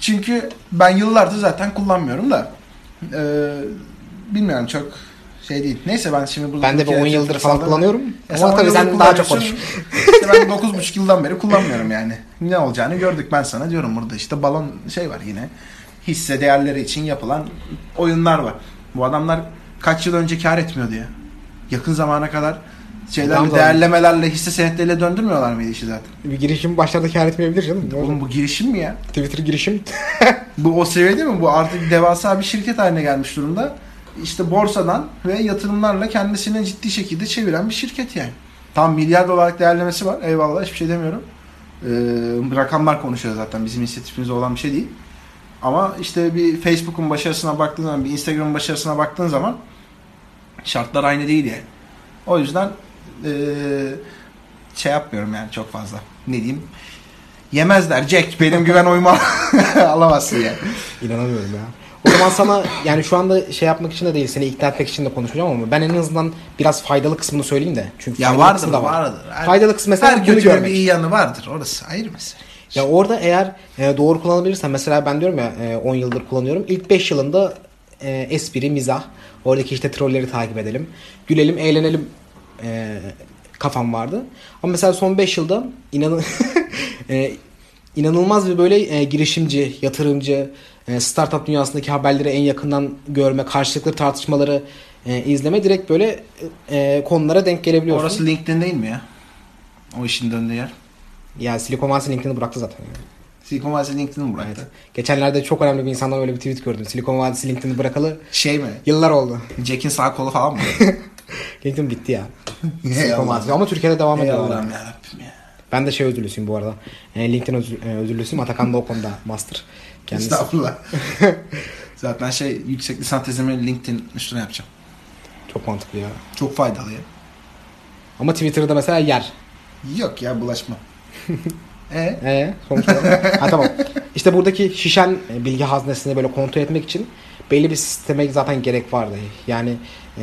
C: Çünkü ben yıllardır zaten kullanmıyorum da. Ee, bilmiyorum çok şey değil. Neyse ben şimdi burada...
B: Ben de bir 10
C: Türkiye'de
B: yıldır falan kullanıyorum.
C: Sen
B: Ama
C: on
B: tabii sen daha çok konuş. [LAUGHS]
C: işte ben 9,5 yıldan beri kullanmıyorum yani. Ne olacağını gördük ben sana diyorum burada işte balon şey var yine. Hisse değerleri için yapılan oyunlar var. Bu adamlar kaç yıl önce kar etmiyordu ya. Yakın zamana kadar şeylerle
B: Tamam,
C: değerlemelerle hisse senetleriyle döndürmüyorlar mıydı işi zaten?
B: Bir girişim başlarda kar etmeyebilir canım.
C: Oğlum bu girişim mi ya?
B: Twitter girişim. [LAUGHS]
C: Bu o seviyede mi? Bu artık devasa bir şirket haline gelmiş durumda. İşte borsadan ve yatırımlarla kendisini ciddi şekilde çeviren bir şirket yani. Tam milyar dolarlık değerlemesi var. Eyvallah hiçbir şey demiyorum. Ee, rakamlar konuşuyor zaten. Bizim inisiyatifimizde olan bir şey değil. Ama işte bir Facebook'un başarısına baktığın zaman, bir Instagram'ın başarısına baktığın zaman şartlar aynı değil yani. O yüzden ee, şey yapmıyorum yani çok fazla. Ne diyeyim? Yemezler Jack. Benim güven oyumu [LAUGHS] alamazsın yani.
B: İnanamıyorum ya. O zaman sana yani şu anda şey yapmak için de değil seni ikna etmek için de konuşacağım ama ben en azından biraz faydalı kısmını söyleyeyim de. Çünkü
C: Ya
B: faydalı
C: vardır
B: kısmı da var.
C: vardır. Her,
B: Faydalı kısmı mesela
C: her
B: bunu görmek.
C: bir iyi yanı vardır. Orası ayrı mesele.
B: Ya orada eğer e, doğru kullanabilirsen mesela ben diyorum ya e, 10 yıldır kullanıyorum. İlk 5 yılında e, espri, mizah, oradaki işte trolleri takip edelim. Gülelim, eğlenelim e, kafam vardı. Ama mesela son 5 yılda inanın [LAUGHS] e, inanılmaz bir böyle e, girişimci, yatırımcı, e, startup dünyasındaki haberleri en yakından görme, karşılıklı tartışmaları e, izleme direkt böyle e, konulara denk gelebiliyorsun.
C: Orası LinkedIn değil mi ya? O işin döndüğü yer.
B: Ya Silikon Vadisi LinkedIn'i bıraktı zaten. Yani.
C: Silikon Vadisi LinkedIn'i bıraktı.
B: Evet. Geçenlerde çok önemli bir insandan öyle bir tweet gördüm. Silikon Vadisi LinkedIn'i bırakalı
C: Şey mi?
B: yıllar oldu.
C: Jack'in sağ kolu falan mı? [LAUGHS]
B: LinkedIn bitti ya. [LAUGHS] Silikon. Vadisi. Ama Türkiye'de devam
C: Ey
B: ediyor.
C: Allah'ım yarabbim ya.
B: Ben de şey özürlüsüyüm bu arada. E, LinkedIn özür, e, özürlüsüyüm. Atakan da o konuda master. Kendisi.
C: Estağfurullah. [LAUGHS] Zaten şey yüksek lisans tezimi LinkedIn üstüne yapacağım.
B: Çok mantıklı ya.
C: Çok faydalı ya.
B: Ama Twitter'da mesela yer.
C: Yok ya bulaşma. E
B: Ee, sonuç olarak. ha tamam. İşte buradaki şişen e, bilgi haznesini böyle kontrol etmek için belli bir sisteme zaten gerek vardı. Yani e,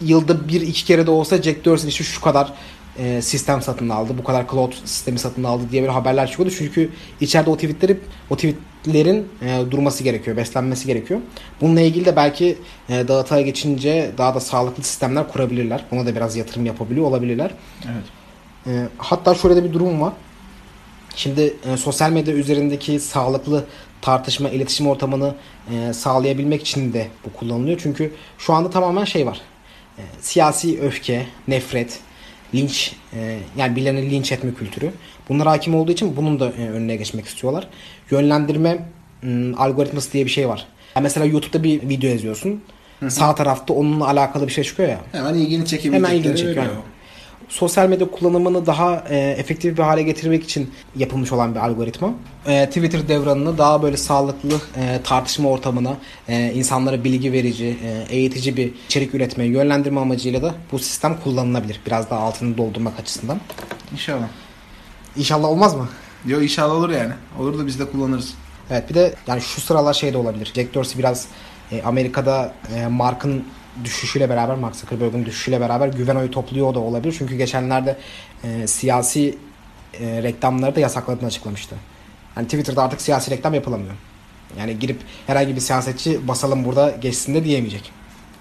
B: yılda bir iki kere de olsa Jack Dorsey işte şu kadar e, sistem satın aldı, bu kadar cloud sistemi satın aldı diye böyle haberler çıkıyordu. Çünkü içeride o tweetleri, o tweetlerin e, durması gerekiyor, beslenmesi gerekiyor. Bununla ilgili de belki e, dağıtığa geçince daha da sağlıklı sistemler kurabilirler. Buna da biraz yatırım yapabiliyor olabilirler.
C: Evet.
B: E, hatta şöyle de bir durum var. Şimdi e, sosyal medya üzerindeki sağlıklı tartışma, iletişim ortamını e, sağlayabilmek için de bu kullanılıyor. Çünkü şu anda tamamen şey var. E, siyasi öfke, nefret, linç, e, yani birilerini linç etme kültürü. Bunlar hakim olduğu için bunun da e, önüne geçmek istiyorlar. Yönlendirme m, algoritması diye bir şey var. Yani mesela YouTube'da bir video izliyorsun. Sağ tarafta onunla alakalı bir şey çıkıyor ya.
C: Hemen ilgini çekebilecekleri
B: Hemen ilgini çekiyor.
C: veriyor.
B: Sosyal medya kullanımını daha e, efektif bir hale getirmek için yapılmış olan bir algoritma. E, Twitter devranını daha böyle sağlıklı e, tartışma ortamına, e, insanlara bilgi verici, e, eğitici bir içerik üretmeye yönlendirme amacıyla da bu sistem kullanılabilir. Biraz daha altını doldurmak açısından.
C: İnşallah.
B: İnşallah olmaz mı?
C: Yo inşallah olur yani. Olur da biz de kullanırız.
B: Evet bir de yani şu sıralar şey de olabilir. Jack Dorsey biraz e, Amerika'da e, Mark'ın düşüşüyle beraber Mark Zuckerberg'in düşüşüyle beraber güven oyu topluyor da olabilir. Çünkü geçenlerde e, siyasi e, reklamları da yasakladığını açıklamıştı. Yani Twitter'da artık siyasi reklam yapılamıyor. Yani girip herhangi bir siyasetçi basalım burada geçsin de diyemeyecek.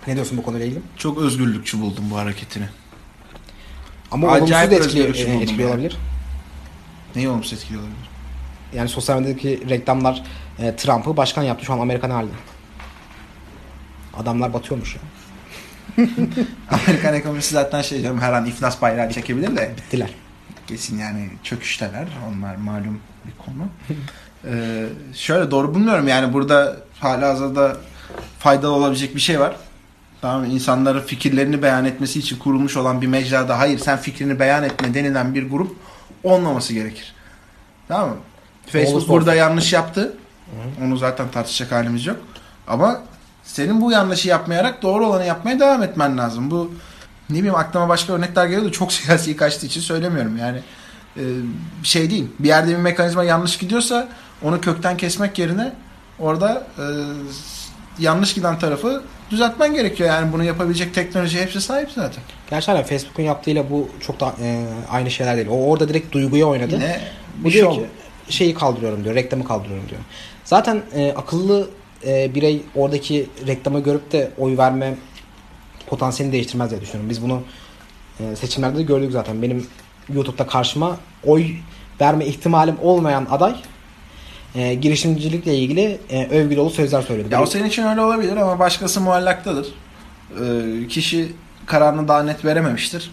B: Ne diyorsun bu konuyla ilgili?
C: Çok özgürlükçü buldum bu hareketini.
B: Ama
C: Acayip
B: olumsuz da etkili, e, etkili
C: yani.
B: olabilir.
C: Neyi olumsuz etkili olabilir?
B: Yani sosyal medyadaki reklamlar e, Trump'ı başkan yaptı şu an Amerikan halde. Adamlar batıyormuş ya. [LAUGHS]
C: Amerikan ekonomisi zaten şey canım her an iflas bayrağı çekebilir de
B: Bittiler.
C: kesin yani çöküşteler. Onlar malum bir konu. Ee, şöyle doğru bulmuyorum yani burada hala hazırda faydalı olabilecek bir şey var. Tamam? İnsanların fikirlerini beyan etmesi için kurulmuş olan bir mecrada hayır sen fikrini beyan etme denilen bir grup olmaması gerekir. Tamam mı? Facebook
B: Olursa
C: burada
B: olsun.
C: yanlış yaptı. Onu zaten tartışacak halimiz yok. Ama senin bu yanlışı yapmayarak doğru olanı yapmaya devam etmen lazım. Bu ne bileyim aklıma başka örnekler geliyor da çok [LAUGHS] siyasi kaçtığı için söylemiyorum. Yani e, şey değil. Bir yerde bir mekanizma yanlış gidiyorsa onu kökten kesmek yerine orada e, yanlış giden tarafı düzeltmen gerekiyor. Yani bunu yapabilecek teknoloji hepsi sahip zaten.
B: Hala Facebook'un yaptığıyla bu çok da e, aynı şeyler değil. O orada direkt duyguya oynadı.
C: Yine
B: bu diyor
C: şov.
B: ki şeyi kaldırıyorum diyor, reklamı kaldırıyorum diyor. Zaten e, akıllı e, birey oradaki reklamı görüp de oy verme potansiyelini değiştirmez diye düşünüyorum. Biz bunu e, seçimlerde de gördük zaten. Benim YouTube'da karşıma oy verme ihtimalim olmayan aday e, girişimcilikle ilgili e, övgü dolu sözler söyledi.
C: Ya o senin için öyle olabilir ama başkası muallaktadır. Ee, kişi kararını daha net verememiştir.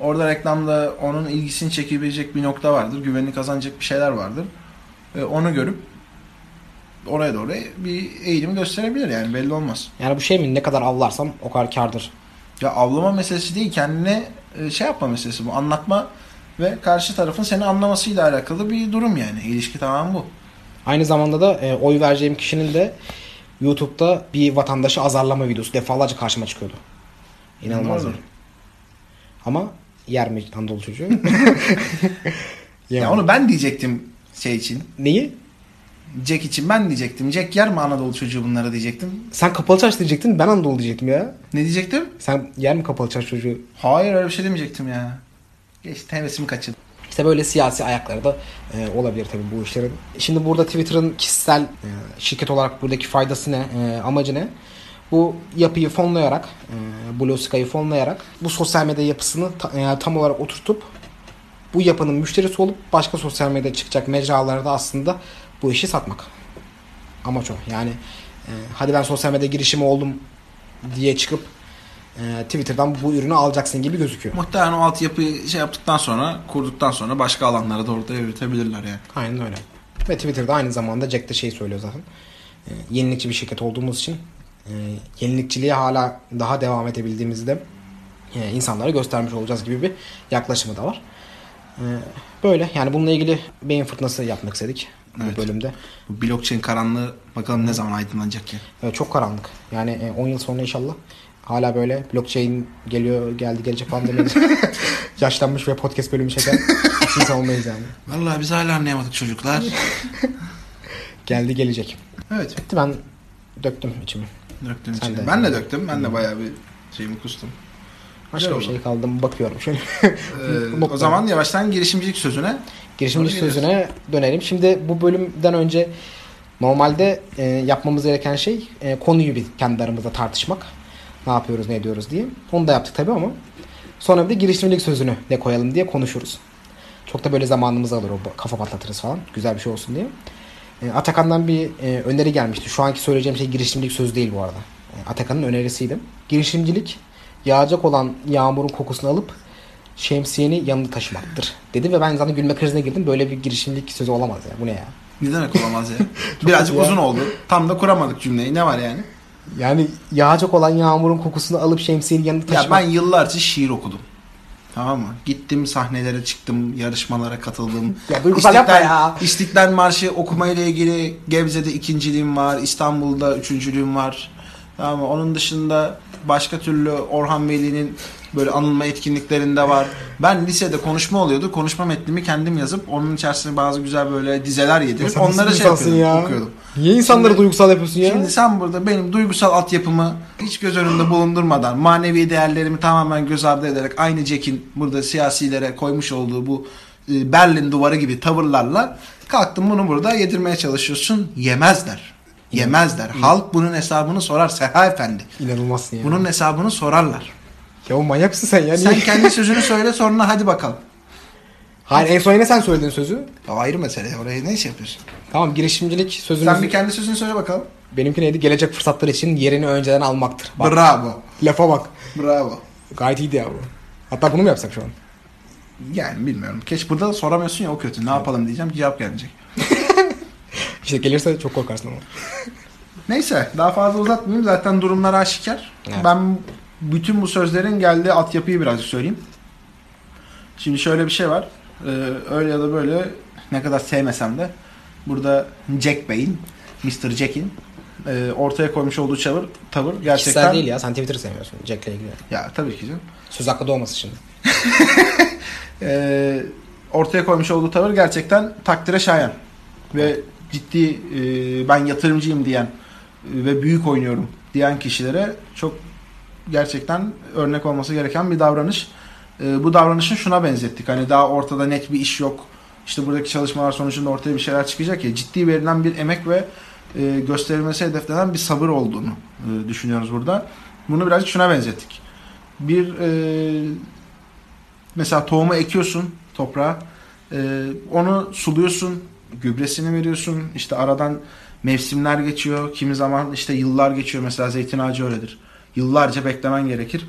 C: Orada reklamda onun ilgisini çekebilecek bir nokta vardır. Güvenini kazanacak bir şeyler vardır. Ee, onu görüp oraya doğru bir eğilim gösterebilir yani belli olmaz.
B: Yani bu şey mi ne kadar avlarsam o kadar kardır.
C: Ya avlama meselesi değil kendine e, şey yapma meselesi bu. Anlatma ve karşı tarafın seni anlamasıyla alakalı bir durum yani. İlişki tamamen bu.
B: Aynı zamanda da e, oy vereceğim kişinin de YouTube'da bir vatandaşı azarlama videosu defalarca karşıma çıkıyordu. İnanılmaz. Ama yer mi Anadolu çocuğu? [LAUGHS]
C: Ya onu ben diyecektim şey için.
B: Neyi?
C: Jack için ben diyecektim. Jack yer mi Anadolu çocuğu bunları diyecektim.
B: Sen kapalı çarşı diyecektin ben Anadolu diyecektim ya.
C: Ne diyecektim?
B: Sen yer mi kapalı çarşı çocuğu?
C: Hayır öyle bir şey demeyecektim ya. Geçti hevesimi kaçırdım.
B: İşte böyle siyasi ayakları da e, olabilir tabii bu işlerin. Şimdi burada Twitter'ın kişisel e, şirket olarak buradaki faydası ne, e, amacı ne? bu yapıyı fonlayarak, e, Blue fonlayarak bu sosyal medya yapısını ta- e, tam olarak oturtup bu yapının müşterisi olup başka sosyal medya çıkacak mecralarda aslında bu işi satmak. Amaç o. Yani e, hadi ben sosyal medya girişimi oldum diye çıkıp e, Twitter'dan bu ürünü alacaksın gibi gözüküyor.
C: Muhtemelen o altyapıyı şey yaptıktan sonra, kurduktan sonra başka alanlara da orada yürütebilirler yani.
B: Aynen öyle. Ve Twitter'da aynı zamanda Jack de şey söylüyor zaten. E, yenilikçi bir şirket olduğumuz için e, yenilikçiliğe hala daha devam edebildiğimizde e, insanlara göstermiş olacağız gibi bir yaklaşımı da var. E, böyle yani bununla ilgili beyin fırtınası yapmak istedik
C: Evet.
B: bu bölümde.
C: Bu blockchain karanlığı bakalım ne zaman aydınlanacak ya.
B: Evet, çok karanlık. Yani e, 10 yıl sonra inşallah hala böyle blockchain geliyor geldi gelecek falan demeyiz. [LAUGHS] Yaşlanmış ve podcast bölümü çeken [LAUGHS] insan olmayız yani.
C: Vallahi biz hala anlayamadık çocuklar. [LAUGHS]
B: Geldi gelecek.
C: evet.
B: Bitti ben döktüm içimi.
C: Döktün
B: Sen
C: içine.
B: de.
C: Ben de döktüm. Ben de bayağı bir şeyimi kustum.
B: Başka
C: Güzel
B: bir
C: oldu.
B: şey kaldı mı bakıyorum şöyle.
C: Ee, o zaman yavaştan girişimcilik sözüne.
B: Girişimcilik
C: Doğru
B: sözüne dönelim. Şimdi bu bölümden önce normalde e, yapmamız gereken şey e, konuyu bir kendi aramızda tartışmak. Ne yapıyoruz, ne ediyoruz diye. Onu da yaptık tabii ama sonra bir de girişimcilik sözünü ne koyalım diye konuşuruz. Çok da böyle zamanımız alır o kafa patlatırız falan. Güzel bir şey olsun diye. E, Atakan'dan bir e, öneri gelmişti. Şu anki söyleyeceğim şey girişimcilik sözü değil bu arada. E, Atakan'ın önerisiydi. Girişimcilik yağacak olan yağmurun kokusunu alıp şemsiyeni yanında taşımaktır dedi ve ben zaten gülme krizine girdim. Böyle bir girişimcilik sözü olamaz ya. Bu ne ya?
C: Ne demek olamaz ya. [LAUGHS] Birazcık
B: ya.
C: uzun oldu. Tam da kuramadık cümleyi. Ne var yani?
B: Yani yağacak olan yağmurun kokusunu alıp şemsiyeni yanında
C: Ya
B: taşımak.
C: ben yıllarca şiir okudum. Tamam mı? Gittim sahnelere çıktım, yarışmalara katıldım. [LAUGHS]
B: Ya duygusal yapma ya.
C: İstiklal Marşı okumayla ilgili Gebze'de ikinciliğim var, İstanbul'da üçüncülüğüm var. Tamam mı? Onun dışında başka türlü Orhan Veli'nin böyle anılma etkinliklerinde var. Ben lisede konuşma oluyordu. Konuşma metnimi kendim yazıp onun içerisine bazı güzel böyle dizeler
B: Ya
C: yedirip
B: nasıl
C: onları şey yapıyordum,
B: ya?
C: okuyordum.
B: Niye insanları
C: Şimdi-
B: duygusal yapıyorsun ya?
C: Şimdi sen burada benim duygusal altyapımı hiç göz önünde bulundurmadan, manevi değerlerimi tamamen göz ardı ederek aynı Jack'in burada siyasilere koymuş olduğu bu e, Berlin duvarı gibi tavırlarla kalktım bunu burada yedirmeye çalışıyorsun. Yemezler. Yemezler. Halk bunun hesabını sorar Seha Efendi.
B: İnanılmazsın ya.
C: Bunun hesabını sorarlar.
B: Ya o manyaksın sen ya.
C: Sen
B: Niye?
C: kendi sözünü söyle sonra hadi bakalım.
B: Hayır en son yine sen söyledin sözü.
C: O ayrı mesele. Oraya ne iş yapıyorsun?
B: Tamam girişimcilik sözünüz.
C: Sen bir kendi sözünü söyle bakalım.
B: Benimki neydi? Gelecek fırsatlar için yerini önceden almaktır. Bak,
C: Bravo.
B: lafa bak.
C: Bravo.
B: Gayet iyiydi ya bu. Hatta bunu mu yapsak şu an?
C: Yani bilmiyorum. Keş burada da soramıyorsun ya o kötü. Ne yapalım diyeceğim cevap gelmeyecek. [LAUGHS]
B: İşte gelirse çok korkarsın ama.
C: Neyse daha fazla uzatmayayım. Zaten durumlar aşikar.
B: Evet.
C: Ben bütün bu sözlerin geldiği altyapıyı birazcık söyleyeyim. Şimdi şöyle bir şey var. Ee, öyle ya da böyle ne kadar sevmesem de burada Jack Bey'in, Mr. Jack'in e, ortaya koymuş olduğu tavır, tavır gerçekten...
B: Kişisel değil ya. Sen Twitter'ı sevmiyorsun. Jack'le ilgili.
C: Ya tabii ki canım.
B: Söz hakkı doğmasın şimdi.
C: Ee, [LAUGHS] ortaya koymuş olduğu tavır gerçekten takdire şayan. Ve ciddi e, ben yatırımcıyım diyen e, ve büyük oynuyorum diyen kişilere çok gerçekten örnek olması gereken bir davranış. E, bu davranışın şuna benzettik. Hani daha ortada net bir iş yok. İşte buradaki çalışmalar sonucunda ortaya bir şeyler çıkacak ya. Ciddi verilen bir emek ve e, gösterilmesi hedeflenen bir sabır olduğunu e, düşünüyoruz burada. Bunu birazcık şuna benzettik. Bir e, mesela tohumu ekiyorsun toprağa. Ee, onu suluyorsun, gübresini veriyorsun. İşte aradan mevsimler geçiyor. Kimi zaman işte yıllar geçiyor. Mesela zeytin ağacı öyledir. Yıllarca beklemen gerekir.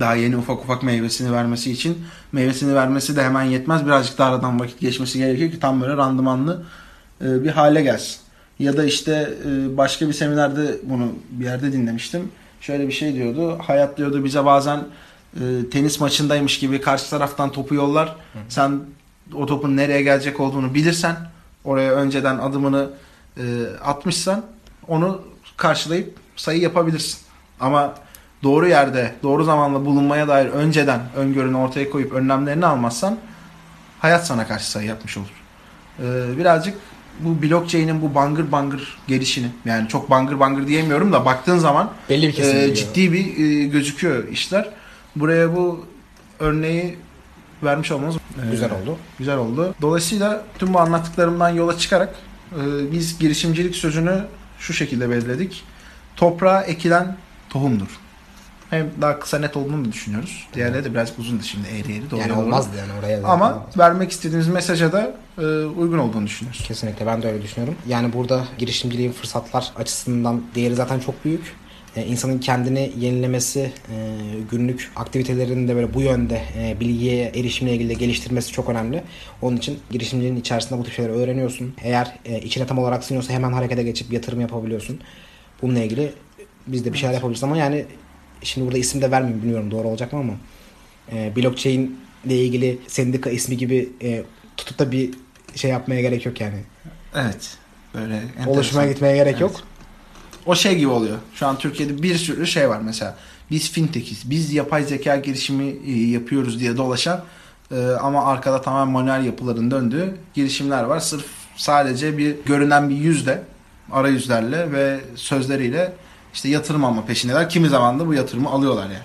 C: Daha yeni ufak ufak meyvesini vermesi için. Meyvesini vermesi de hemen yetmez. Birazcık daha aradan vakit geçmesi gerekiyor ki tam böyle randımanlı e, bir hale gelsin. Ya da işte e, başka bir seminerde bunu bir yerde dinlemiştim. Şöyle bir şey diyordu. Hayat diyordu bize bazen e, tenis maçındaymış gibi karşı taraftan topu yollar. Sen o topun nereye gelecek olduğunu bilirsen, oraya önceden adımını atmışsan onu karşılayıp sayı yapabilirsin. Ama doğru yerde, doğru zamanla bulunmaya dair önceden öngörünü ortaya koyup önlemlerini almazsan hayat sana karşı sayı yapmış olur. E, birazcık bu blockchain'in bu bangır bangır gelişini yani çok bangır bangır diyemiyorum da baktığın zaman
B: Belli bir
C: e, ciddi bir e, gözüküyor işler. Buraya bu örneği vermiş olmamız e,
B: Güzel oldu.
C: güzel oldu. Dolayısıyla tüm bu anlattıklarımdan yola çıkarak e, biz girişimcilik sözünü şu şekilde belirledik. toprağa ekilen tohumdur. Hem daha kısa net olduğunu düşünüyoruz. Diğerleri de birazcık uzundu şimdi eğri eğri. doğru
B: Yani
C: doğru.
B: olmazdı yani oraya. da-
C: Ama vermek istediğimiz mesaja da e, uygun olduğunu düşünüyoruz.
B: Kesinlikle ben de öyle düşünüyorum. Yani burada girişimciliğin fırsatlar açısından değeri zaten çok büyük. Ee, insanın kendini yenilemesi, e, günlük aktivitelerini de böyle bu yönde e, bilgiye erişimle ilgili de geliştirmesi çok önemli. Onun için girişimciliğin içerisinde bu tip şeyleri öğreniyorsun. Eğer e, içine tam olarak siniyorsa hemen harekete geçip yatırım yapabiliyorsun. Bununla ilgili biz de bir şeyler yapabiliriz ama yani şimdi burada isim de vermeyeyim bilmiyorum doğru olacak mı ama e, blockchain ile ilgili sendika ismi gibi e, tutup da bir şey yapmaya gerek yok yani.
C: Evet. Böyle enteresan.
B: Oluşmaya gitmeye gerek
C: Evet.
B: yok.
C: O şey gibi oluyor. Şu an Türkiye'de bir sürü şey var mesela. Biz fintechiz, biz yapay zeka girişimi e, yapıyoruz diye dolaşan e, ama arkada tamamen manuel yapıların döndüğü girişimler var. Sırf sadece bir görünen bir yüzle, arayüzlerle ve sözleriyle işte yatırım alma peşindeler. Kimi zaman da bu yatırımı alıyorlar yani.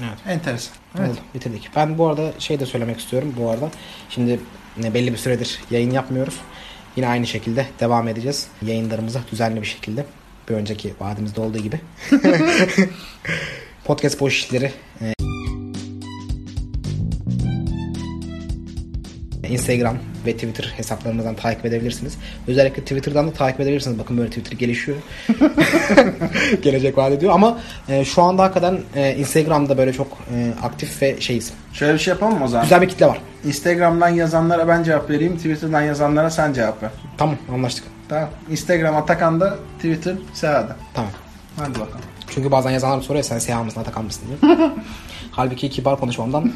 B: Evet.
C: Enteresan. Evet.
B: Oldu, bitirdik. Ben bu arada şey de söylemek istiyorum bu arada. Şimdi ne belli bir süredir yayın yapmıyoruz. Yine aynı şekilde devam edeceğiz. Yayınlarımıza düzenli bir şekilde. Bir önceki vaadimizde olduğu gibi. [LAUGHS] Podcast boş işleri Instagram ve Twitter hesaplarımızdan takip edebilirsiniz. Özellikle Twitter'dan da takip edebilirsiniz. Bakın böyle Twitter gelişiyor. [LAUGHS] Gelecek vaat ediyor. Ama e, şu anda hakikaten e, Instagram'da böyle çok e, aktif ve şeyiz.
C: Şöyle bir şey yapalım mı o zaman?
B: Güzel bir kitle var.
C: Instagram'dan yazanlara ben cevap vereyim. Twitter'dan yazanlara sen cevap ver.
B: Tamam anlaştık.
C: Tamam. Instagram Atakan'da, Twitter Seha'da.
B: Tamam.
C: Hadi bakalım.
B: Çünkü bazen yazanlar soruyor sen Seha mısın Atakan mısın diye. [LAUGHS] Halbuki kibar konuşmamdan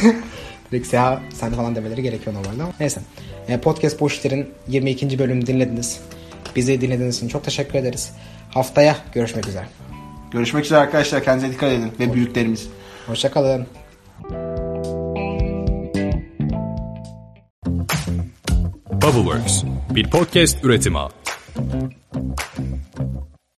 B: [LAUGHS] direkt Seha sen de falan demeleri gerekiyor normalde ama neyse. E, Podcast Boş İşler'in 22. bölümünü dinlediniz. Bizi dinlediğiniz için çok teşekkür ederiz. Haftaya görüşmek üzere.
C: Görüşmek üzere arkadaşlar. Kendinize dikkat edin. Ve büyüklerimiz.
B: Hoşçakalın.
A: Bubbleworks bir podcast üretimi.